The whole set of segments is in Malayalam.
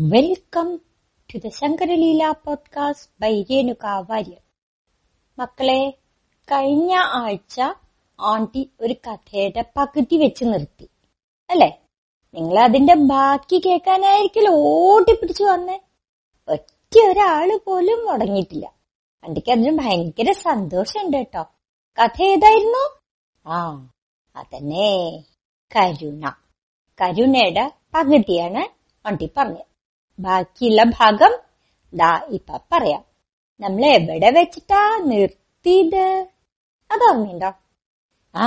Welcome to the Shankaraleela podcast by Renuka Warrier മക്കളെ കഴിഞ്ഞ ആഴ്ച ആണ്ടി ഒരു കഥയുടെ പകുതി വെച്ച് നിർത്തി. അല്ലേ? നിങ്ങൾ അതിന്റെ ബാക്കി കേൾക്കാനായിരിക്കും ഓടിപ്പിടിച്ചു വന്നേ. ഒറ്റ ഒരാൾ പോലും മുടങ്ങിയിട്ടില്ല. ആണ്ടിക്ക് അതിന് ഭയങ്കര സന്തോഷമുണ്ട് കേട്ടോ. കഥ ഏതായിരുന്നു? ആ അതന്നെ കരുണ. കരുണയുടെ പകുതിയാണ് ആണ്ടി പറഞ്ഞത്. ബാക്കിയുള്ള ഭാഗം ദാ ഇപ്പ പറയാം. നമ്മൾ എവിടെ വെച്ചിട്ടാ നിർത്തിയത്? അത് ഓർമ്മയുണ്ടോ ആ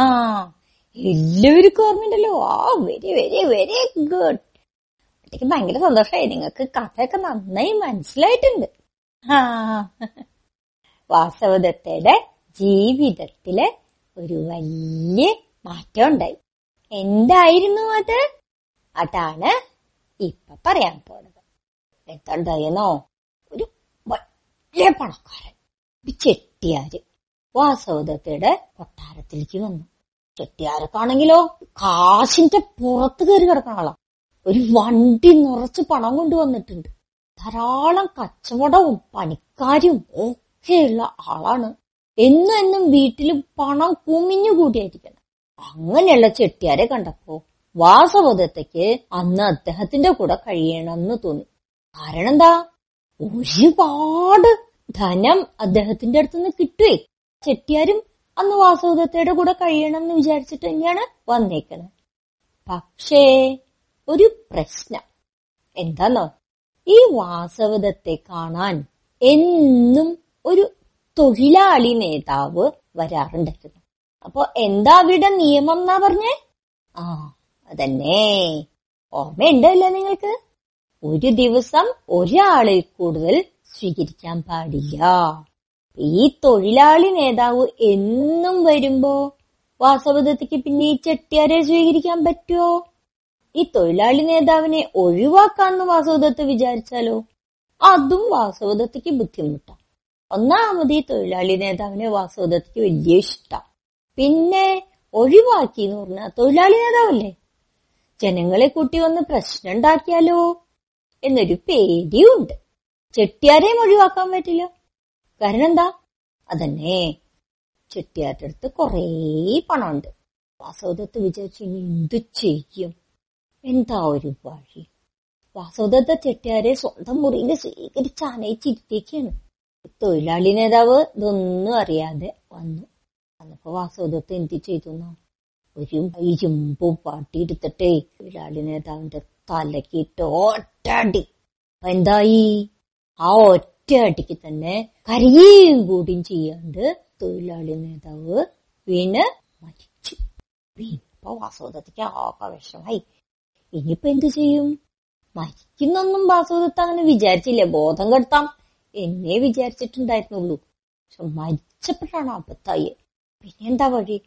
എല്ലാവർക്കും ഓർമ്മയുണ്ടല്ലോ. ആ വെരി വെരി വെരി ഗുഡ് എനിക്ക് ഭയങ്കര സന്തോഷമായി. നിങ്ങൾക്ക് കഥയൊക്കെ നന്നായി മനസ്സിലായിട്ടുണ്ട്. ആ വാസവദത്തയുടെ ജീവിതത്തിലെ ഒരു വലിയ മാറ്റം ഉണ്ടായി എന്തായിരുന്നു അത്? അതാണ് ഇപ്പൊ പറയാൻ പോണത്. എന്താണ്ടായെന്നോ ഒരു വലിയ പണക്കാരൻ. ചെട്ടിയാര്. വാസവദത്തയുടെ കൊട്ടാരത്തിലേക്ക് വന്നു. ചെട്ടിയാരക്കാണെങ്കിലോ കാശിന്റെ പുറത്ത് കയറി കിടക്കണ ഒരു വണ്ടി നിറച്ച് പണം കൊണ്ടുവന്നിട്ടുണ്ട്. ധാരാളം കച്ചവടവും പണിക്കാരും ഒക്കെയുള്ള ആളാണ്. എന്നും എന്നും വീട്ടിൽ പണം കുമിഞ്ഞു കൂടിയായിരിക്കണം അങ്ങനെയുള്ള ചെട്ടിയാരെ കണ്ടപ്പോ വാസവദത്തയ്ക്ക് അന്ന് അദ്ദേഹത്തിന്റെ കൂടെ കഴിയണമെന്ന് തോന്നി. കാരണം എന്താ ഒരുപാട് ധനം അദ്ദേഹത്തിന്റെ അടുത്തുനിന്ന് കിട്ടുവേ. ചെട്ടിയാരും അന്ന് വാസുദത്തയുടെ കൂടെ കഴിയണം എന്ന് വിചാരിച്ചിട്ട് തന്നെയാണ് വന്നേക്കുന്നത് പക്ഷേ ഒരു പ്രശ്നം. എന്താന്നോ? ഈ വാസവദത്തെ കാണാൻ എന്നും ഒരു തൊഴിലാളി നേതാവ് വരാറുണ്ടായിരുന്നു. അപ്പൊ എന്താ അവിടെ നിയമം എന്നാ പറഞ്ഞേ? ആ അതന്നെ. ഓർമ്മയുണ്ടല്ലോ നിങ്ങൾക്ക്? ഒരു ദിവസം ഒരാളിൽ കൂടുതൽ സ്വീകരിക്കാൻ പാടില്ല. ഈ തൊഴിലാളി നേതാവ് എന്നും വരുമ്പോ വാസവദത്തയ്ക്ക് പിന്നെ ഈ ചെട്ടിയാരെ സ്വീകരിക്കാൻ പറ്റുമോ ഈ തൊഴിലാളി നേതാവിനെ ഒഴിവാക്കാന്ന് വാസവദത്ത് വിചാരിച്ചാലോ? അതും വാസവദത്തയ്ക്ക് ബുദ്ധിമുട്ടാണ് ഒന്നാമത് ഈ തൊഴിലാളി നേതാവിനെ വാസവദത്തയ്ക്ക് വലിയ ഇഷ്ട. പിന്നെ ഒഴിവാക്കി എന്ന് പറഞ്ഞാൽ തൊഴിലാളി നേതാവല്ലേ? ജനങ്ങളെ കൂട്ടി വന്ന് പ്രശ്നം ഉണ്ടാക്കിയാലോ? എന്നൊരു പേടിയുണ്ട്. ചെട്ടിയാരെയും ഒഴിവാക്കാൻ പറ്റില്ല. കാരണം എന്താ? അതന്നെ. ചെട്ടിയാരുടെ അടുത്ത് കുറേ പണമുണ്ട്. വാസവദത്ത് വിചാരിച്ചു ഇനി എന്ത് ചെയ്യും? എന്താ ഒരു വഴി? വാസവദത്ത ചെട്ടിയാരെ സ്വന്തം മുറിയിൽ സ്വീകരിച്ച് അനയിച്ചിരിത്തേക്കാണ് തൊഴിലാളി നേതാവ് ഇതൊന്നും അറിയാതെ വന്നു. അന്നപ്പോ വാസവദത്ത് എന്ത് ചെയ്തു ഒരു ഇരുമ്പ് പാട്ടിയെടുത്തിട്ടേ തൊഴിലാളി നേതാവിന്റെ തലക്കിട്ട് ഒറ്റടി എന്തായി? ആ ഒറ്റ അടിക്ക് തന്നെ കരിയും കൂടിയും ചെയ്യാണ്ട് തൊഴിലാളി നേതാവ് വീണ് മരിച്ചു. ഇപ്പൊ വാസവദത്തയ്ക്ക് ആകെ വിഷമായി. ഇനിയിപ്പോ എന്ത് ചെയ്യും? മരിക്കുന്നൊന്നും വാസവദത്ത് അങ്ങനെ വിചാരിച്ചില്ല. ബോധം കെടുത്താം. എന്നെ വിചാരിച്ചിട്ടുണ്ടായിരുന്നുള്ളൂ. പക്ഷെ മരിച്ചപ്പോഴാണ് അബദ്ധായി പിന്നെന്താ വഴി?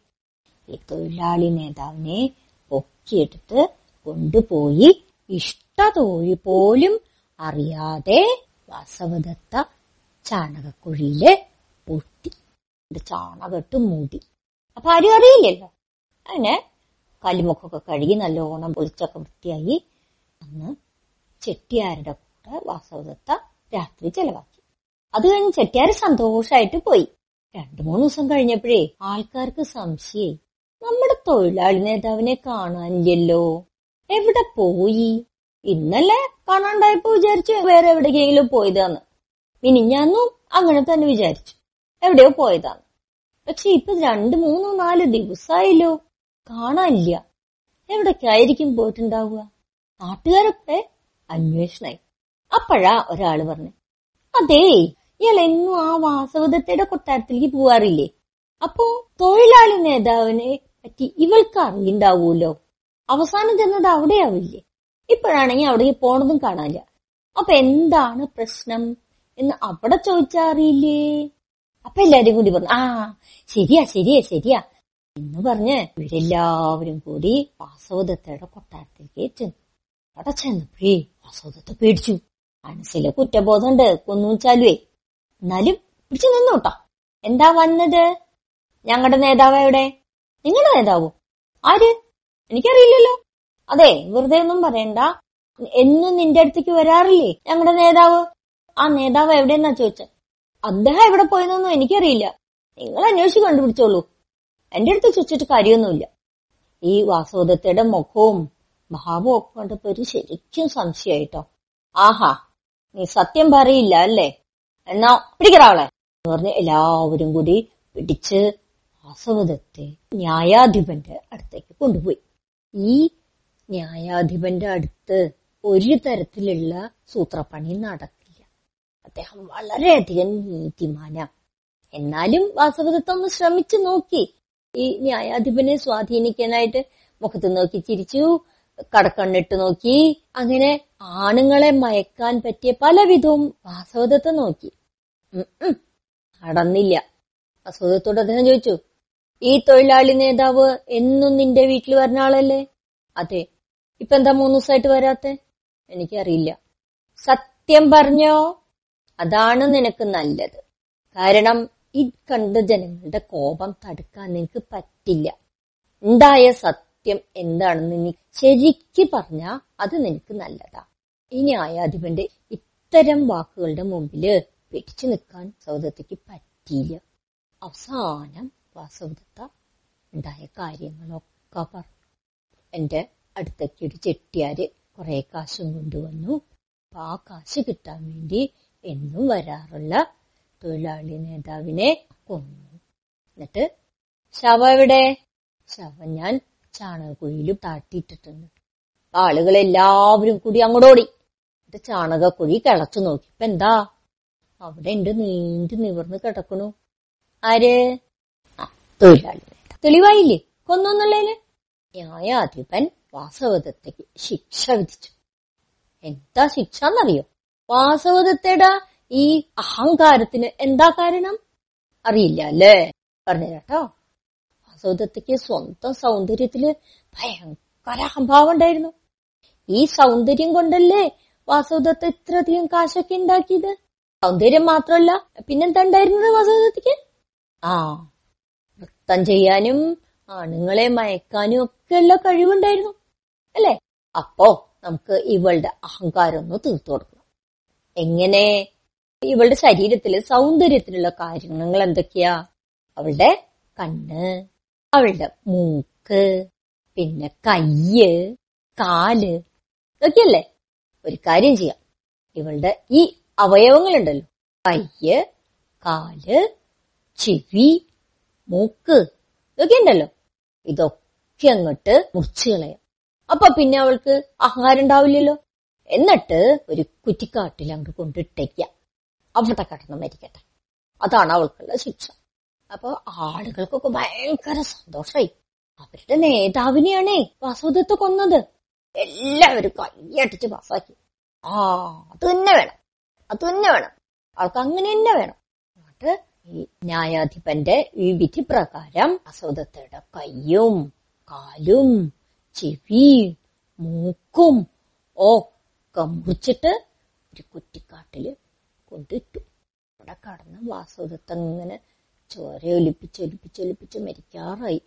ഈ തൊഴിലാളി നേതാവിനെ പൊക്കിയെടുത്ത് കൊണ്ടുപോയി ഇഷ്ടതൊഴി പോലും അറിയാതെ വാസവദത്ത ചാണകക്കുഴിയിൽ പൊട്ടി. ചാണകട്ട് മൂടി. അപ്പൊ ആരും അറിയില്ലല്ലോ. അങ്ങനെ കല്ലുമുഖമൊക്കെ കഴുകി നല്ലോണം പൊളിച്ചൊക്കെ വൃത്തിയായി അന്ന് ചെട്ടിയാരുടെ കൂടെ വാസവദത്ത രാത്രി ചെലവാക്കി. അത് കഴിഞ്ഞ് ചെട്ടിയാര് സന്തോഷായിട്ട് പോയി. രണ്ടു മൂന്ന് ദിവസം കഴിഞ്ഞപ്പോഴേ ആൾക്കാർക്ക് സംശയായി. നമ്മുടെ തൊഴിലാളി നേതാവിനെ കാണാനില്ലല്ലോ. എവിടെ പോയി? ഇന്നലെ കാണാണ്ടായപ്പോ വിചാരിച്ചു വേറെ എവിടെയെങ്കിലും പോയതാന്ന്. മിനിഞ്ഞാന്നും അങ്ങനെ തന്നെ വിചാരിച്ചു. എവിടെയോ പോയതാന്ന്. പക്ഷെ ഇപ്പൊ രണ്ടു മൂന്നോ നാല് ദിവസമായല്ലോ കാണാനില്ല. എവിടേക്കായിരിക്കും പോയിട്ടുണ്ടാവുക? നാട്ടുകാരൊക്കെ അന്വേഷണായി. അപ്പോഴാ ഒരാൾ പറഞ്ഞു. അതേ ഇയാൾ എന്നും ആ വാസവദത്തയുടെ കൊട്ടാരത്തിലേക്ക് പോവാറില്ലേ? അപ്പോ തൊഴിലാളി നേതാവിനെ പറ്റി ഇവൾക്ക് അറിയുണ്ടാവൂലോ? അവസാനം ചെന്നത് അവിടെയാവില്ലേ ഇപ്പോഴാണെങ്കിൽ അവിടേക്ക് പോണതും കാണാനില്ല. അപ്പൊ എന്താണ് പ്രശ്നം? എന്ന് അവിടെ ചോദിച്ചാ അറിയില്ലേ? അപ്പൊ എല്ലാരും കൂടി പറഞ്ഞു ആ ശരിയാ ശരിയാ ശരിയാ. എന്ന് പറഞ്ഞ് ഇവരെല്ലാവരും കൂടി വാസവദത്തയുടെ കൊട്ടാരത്തിലേക്ക് ചെന്നു. അവിടെ ചെന്നപ്പോഴേ വാസവദത്ത പേടിച്ചു. മനസ്സിലെ കുറ്റബോധമുണ്ട്. കൊന്നുവെച്ചാലുവേ എന്നാലും പിടിച്ചു നിന്നോട്ടാ. എന്താ വന്നത്? ഞങ്ങളുടെ നേതാവ് എവിടെ? നിങ്ങളുടെ നേതാവോ ആര്? എനിക്കറിയില്ലല്ലോ. അതെ വെറുതെ ഒന്നും പറയണ്ട. എന്നും നിന്റെ അടുത്തേക്ക് വരാറില്ലേ ഞങ്ങളുടെ നേതാവ്? ആ നേതാവ് എവിടെയെന്നാ ചോദിച്ച? അദ്ദേഹം എവിടെ പോയെന്നൊന്നും എനിക്കറിയില്ല. നിങ്ങൾ അന്വേഷിച്ച് കണ്ടുപിടിച്ചോളൂ. എന്റെ അടുത്ത് ചോദിച്ചിട്ട് കാര്യമൊന്നുമില്ല. ഈ വാസവദത്തയുടെ മുഖവും ഭാവവും ഒക്കെ കണ്ടപ്പോ ഒരു ശരിക്കും സംശയമായിട്ടോ ആഹാ നീ സത്യം പറയില്ല അല്ലേ? എന്നാ പിടിക്കറാളെ എന്ന് പറഞ്ഞ് എല്ലാവരും കൂടി പിടിച്ച് വാസവദത്തെ ന്യായാധിപന്റെ അടുത്തേക്ക് കൊണ്ടുപോയി. ഈ ന്യായാധിപന്റെ അടുത്ത് ഒരു തരത്തിലുള്ള സൂത്രപ്പണി നടക്കില്ല. അദ്ദേഹം വളരെയധികം നീതിമാന. എന്നാലും വാസവദത്ത ഒന്ന് ശ്രമിച്ചു നോക്കി. ഈ ന്യായാധിപനെ സ്വാധീനിക്കാനായിട്ട് മുഖത്ത് നോക്കി ചിരിച്ചു കടക്കണ്ണിട്ട് നോക്കി അങ്ങനെ ആണുങ്ങളെ മയക്കാൻ പറ്റിയ പലവിധവും വാസവദത്തെ നോക്കി. നടന്നില്ല. വാസവദത്തോട് അദ്ദേഹം ചോദിച്ചു ഈ തൊഴിലാളി നേതാവ് എന്നും നിന്റെ വീട്ടിൽ വരുന്ന ആളല്ലേ? അതെ. ഇപ്പൊ എന്താ മൂന്ന് ദിവസമായിട്ട് വരാത്തെ? എനിക്കറിയില്ല. സത്യം പറഞ്ഞോ? അതാണ് നിനക്ക് നല്ലത്. കാരണം ഈ കണ്ട ജനങ്ങളുടെ കോപം തടുക്കാൻ നിനക്ക് പറ്റില്ല. ഉണ്ടായ സത്യം എന്താണെന്ന് നീ ശരിക്ക് പറഞ്ഞാ അത് നിനക്ക് നല്ലതാ. ഈ ന്യായാധിപന്റെ ഇത്തരം വാക്കുകളുടെ മുമ്പിൽ പിടിച്ചു നിൽക്കാൻ സൗദത്തേക്ക് പറ്റിയില്ല. അവസാനം വാസവദത്ത ഉണ്ടായ കാര്യങ്ങളൊക്കെ പറഞ്ഞു എന്റെ അടുത്തേക്ക് ഒരു ചെട്ടിയാര് കുറെ കാശും കൊണ്ടുവന്നു. അപ്പൊ ആ കാശ് കിട്ടാൻ വേണ്ടി എന്നും വരാറുള്ള തൊഴിലാളി നേതാവിനെ കൊന്നു. എന്നിട്ട് ശവ എവിടെ? ശവം ഞാൻ ചാണകക്കുഴിയിൽ താട്ടിയിട്ടിട്ടുണ്ട്. ആളുകളെല്ലാവരും കൂടി അങ്ങോട്ടോടി എന്നിട്ട് ചാണകക്കുഴി കിളച്ചു നോക്കി. ഇപ്പൊ എന്താ? അവിടെ ഉണ്ട് നീണ്ടു നിവർന്ന് കിടക്കണു. ആര്? ആ തൊഴിലാളി നേതാവ്. തെളിവായില്ലേ കൊന്നൊന്നുള്ളതിന് ന്യായാധിപൻ വാസവദത്തയ്ക്ക് ശിക്ഷ വിധിച്ചു. എന്താ ശിക്ഷ എന്നറിയോ? വാസവദത്തയുടെ ഈ അഹങ്കാരത്തിന് എന്താ കാരണം? അറിയില്ല അല്ലേ? പറഞ്ഞു കേട്ടോ. വാസവദത്തയ്ക്ക് സ്വന്തം സൗന്ദര്യത്തിൽ ഭയങ്കര അഹംഭാവം ഉണ്ടായിരുന്നു. ഈ സൗന്ദര്യം കൊണ്ടല്ലേ വാസവദത്ത ഇത്രയധികം കാശൊക്കെ ഉണ്ടാക്കിയത്? സൗന്ദര്യം മാത്രമല്ല പിന്നെന്താ ഉണ്ടായിരുന്നത് വാസവദത്തയ്ക്ക് ആ നൃത്തം ചെയ്യാനും ആണുങ്ങളെ മയക്കാനും ഒക്കെ ഉള്ള കഴിവുണ്ടായിരുന്നു. അല്ലെ? അപ്പോ നമുക്ക് ഇവളുടെ അഹങ്കാരം ഒന്ന് തീർത്തു കൊടുക്കണം. എങ്ങനെ? ഇവളുടെ ശരീരത്തിൽ സൗന്ദര്യത്തിനുള്ള കാര്യങ്ങൾ എന്തൊക്കെയാ? അവളുടെ കണ്ണ് അവളുടെ മൂക്ക് പിന്നെ കയ്യ് കാൽ ഇതൊക്കെയല്ലേ? ഒരു കാര്യം ചെയ്യാം. ഇവളുടെ ഈ അവയവങ്ങളുണ്ടല്ലോ. കയ്യ് കാൽ ചെവി മൂക്ക്. ഇതൊക്കെ ഉണ്ടല്ലോ ഇതൊക്കെ അങ്ങോട്ട് മുറിച്ചു കളയാം. അപ്പൊ പിന്നെ അവൾക്ക് അഹങ്കാരം ഉണ്ടാവില്ലല്ലോ. എന്നിട്ട് ഒരു കുറ്റിക്കാട്ടിൽ അങ്ങോട്ട് കൊണ്ടിട്ടേക്ക. അവിടെ കടന്ന് മരിക്കട്ടെ. അതാണ് അവൾക്കുള്ള ശിക്ഷ. അപ്പൊ ആളുകൾക്കൊക്കെ ഭയങ്കര സന്തോഷമായി അവരുടെ നേതാവിനെയാണേ വാസുദത്ത് കൊന്നത്. എല്ലാവരും കയ്യടിച്ച് പാസ്സാക്കി. ആ അത് തന്നെ വേണം. അത് തന്നെ വേണം. അവൾക്ക് അങ്ങനെ തന്നെ വേണം. എന്നിട്ട് ഈ ന്യായാധിപന്റെ ഈ വിധി പ്രകാരം അസോദത്തയുടെ കയ്യും കാലും ചെവിയും മൂക്കും ഒക്കെ മുറിച്ചിട്ട് ഒരു കുറ്റിക്കാട്ടിൽ കൊണ്ടിട്ടു. അവിടെ കടന്ന് വാസുദത്ത് ഇങ്ങനെ ചോര ഒലിപ്പിച്ച് ഒലിപ്പിച്ച് ഒലിപ്പിച്ച് മരിക്കാറായി.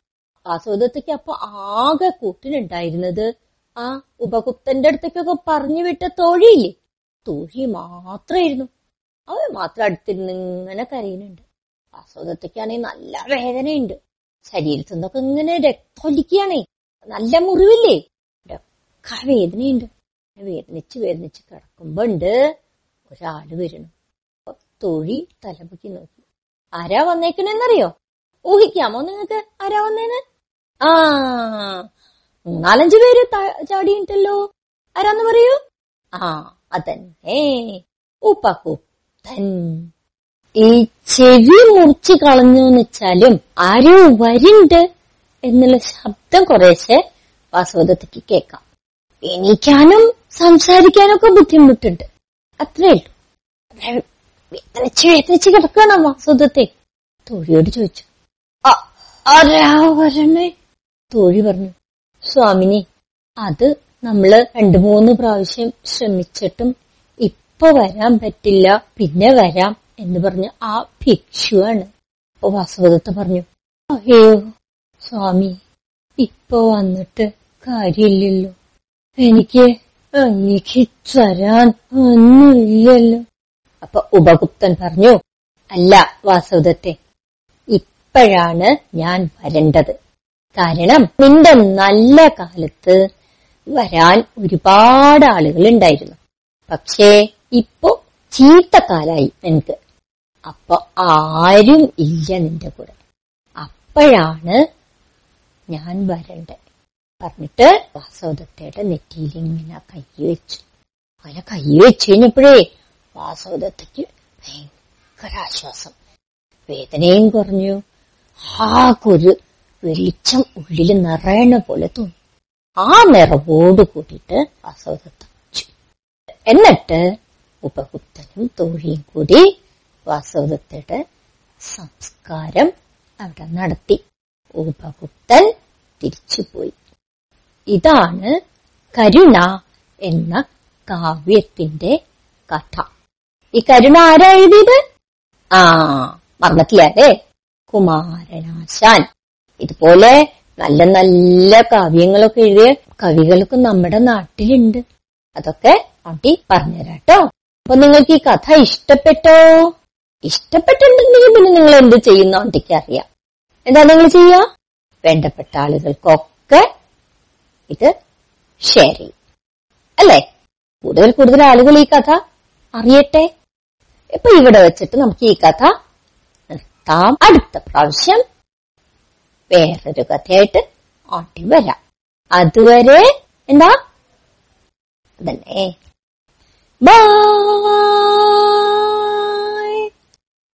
വാസുദത്തേക്ക് അപ്പൊ ആകെ കൂട്ടിനുണ്ടായിരുന്നത് ആ ഉപഗുപ്തന്റെ അടുത്തേക്കൊക്കെ പറഞ്ഞു വിട്ട തോഴിയില്ലേ? തോഴി മാത്രമായിരുന്നു അവൻ മാത്രം അടുത്തിരുന്ന് ഇങ്ങനെ കരയുന്നുണ്ട്. വാസവദത്തേക്കാണെങ്കിൽ നല്ല വേദനയുണ്ട്. ശരീരത്തിൽ നിന്നൊക്കെ ഇങ്ങനെ രക്തൊലിക്കുകയാണേ നല്ല മുറിവില്ലേ? ഒക്കെ വേദനയുണ്ട്. വേദനിച്ച് വേദനിച്ച് കിടക്കുമ്പോ ഉണ്ട് ഒരാൾ വരണം തൊഴി തലമുക്കി നോക്കി. ആരാ വന്നേക്കണെന്നറിയോ? ഊഹിക്കാമോ നിങ്ങക്ക് ആരാ വന്നേന്ന്? ആ മൂന്നാലഞ്ചു പേര് ചാടിയിട്ടല്ലോ ആരാന്ന് പറയൂ? ആ അതന്നെ. ഉപ്പക്കുത്തൻ ഈ ചെവി മുറിച്ച് കളഞ്ഞു എന്ന് വെച്ചാലും ആരോ വരുണ്ട് എന്നുള്ള ശബ്ദം കുറേശ്ശെ വാസവദത്തേക്ക് കേൾക്കാം. എണീക്കാനും സംസാരിക്കാനൊക്കെ ബുദ്ധിമുട്ടുണ്ട്. അത്രേ ഉള്ളൂ. വേദനിച്ച് കിടക്കണം വാസവദത്തെ തോഴിയോട് ചോദിച്ചു. "ആ, ആരാ വരണേ? തോഴി പറഞ്ഞു. സ്വാമിനി അത് നമ്മൾ രണ്ടു മൂന്ന് പ്രാവശ്യം ശ്രമിച്ചിട്ടും ഇപ്പൊ വരാൻ പറ്റില്ല പിന്നെ വരാം. എന്ന് പറഞ്ഞ ആ ഭിക്ഷുവാണ്. അപ്പൊ വാസവദത്ത പറഞ്ഞു അയ്യോ സ്വാമി ഇപ്പൊ വന്നിട്ട് കാര്യമില്ലല്ലോ. എനിക്ക് എനിക്ക് തരാൻ ഒന്നുമില്ലല്ലോ. അപ്പൊ ഉപഗുപ്തൻ പറഞ്ഞു അല്ല വാസുദത്തെ ഇപ്പോഴാണ് ഞാൻ വരേണ്ടത്. കാരണം നിന്റെ നല്ല കാലത്ത് വരാൻ ഒരുപാട് ആളുകൾ ഉണ്ടായിരുന്നു. പക്ഷേ ഇപ്പൊ ചീത്തക്കാലായി നിനക്ക് അപ്പൊ ആരും ഇല്ല നിന്റെ കൂടെ. അപ്പോഴാണ് ഞാൻ വരണ്ടേ. പറഞ്ഞിട്ട് വാസവദത്തയുടെ നെറ്റിയിൽ ഇങ്ങനെ കൈ വെച്ചു. അങ്ങനെ കൈ കഴിഞ്ഞപ്പോഴേ വാസവദത്തയ്ക്ക് ഭയങ്കര ആശ്വാസം. വേദനയും കുറഞ്ഞു. ആകൊരു വെളിച്ചം ഉള്ളിൽ നിറയണ പോലെ തോന്നി. ആ നിറവോട് കൂടിയിട്ട് വാസവദത്ത എന്നിട്ട് ഉപഗുപ്തനും തോഴിയും കൂടി വാസവദത്തയുടെ സംസ്കാരം അവിടെ നടത്തി. ഉപഗുപ്തൻ തിരിച്ചുപോയി. ഇതാണ് കരുണ എന്ന കാവ്യത്തിന്റെ കഥ. ഈ കരുണ ആരാ എഴുതിയത് ആ മറന്നിട്ടില്ലേ കുമാരനാശാൻ. ഇതുപോലെ നല്ല നല്ല കാവ്യങ്ങളൊക്കെ എഴുതിയ കവികളൊക്കെ നമ്മുടെ നാട്ടിലുണ്ട്. അതൊക്കെ ആട്ടി പറഞ്ഞുതരാട്ടോ. അപ്പൊ നിങ്ങൾക്ക് ഈ കഥ ഇഷ്ടപ്പെട്ടോ? ഇഷ്ടപ്പെട്ടിട്ടുണ്ടെങ്കിൽ പിന്നെ നിങ്ങൾ എന്ത് ചെയ്യുന്ന? അറിയാം. എന്താ നിങ്ങൾ ചെയ്യുക? വേണ്ടപ്പെട്ട ആളുകൾക്കൊക്കെ ഇത് ഷെയർ ചെയ്യും. അല്ലേ? കൂടുതൽ കൂടുതൽ ആളുകൾ ഈ കഥ അറിയട്ടെ? ഇപ്പൊ ഇവിടെ വെച്ചിട്ട് നമുക്ക് ഈ കഥ നിർത്താം. അടുത്ത പ്രാവശ്യം വേറൊരു കഥയായിട്ട് ആട്ടി വരാം. അതുവരെ എന്താ? അതന്നെ ബൈ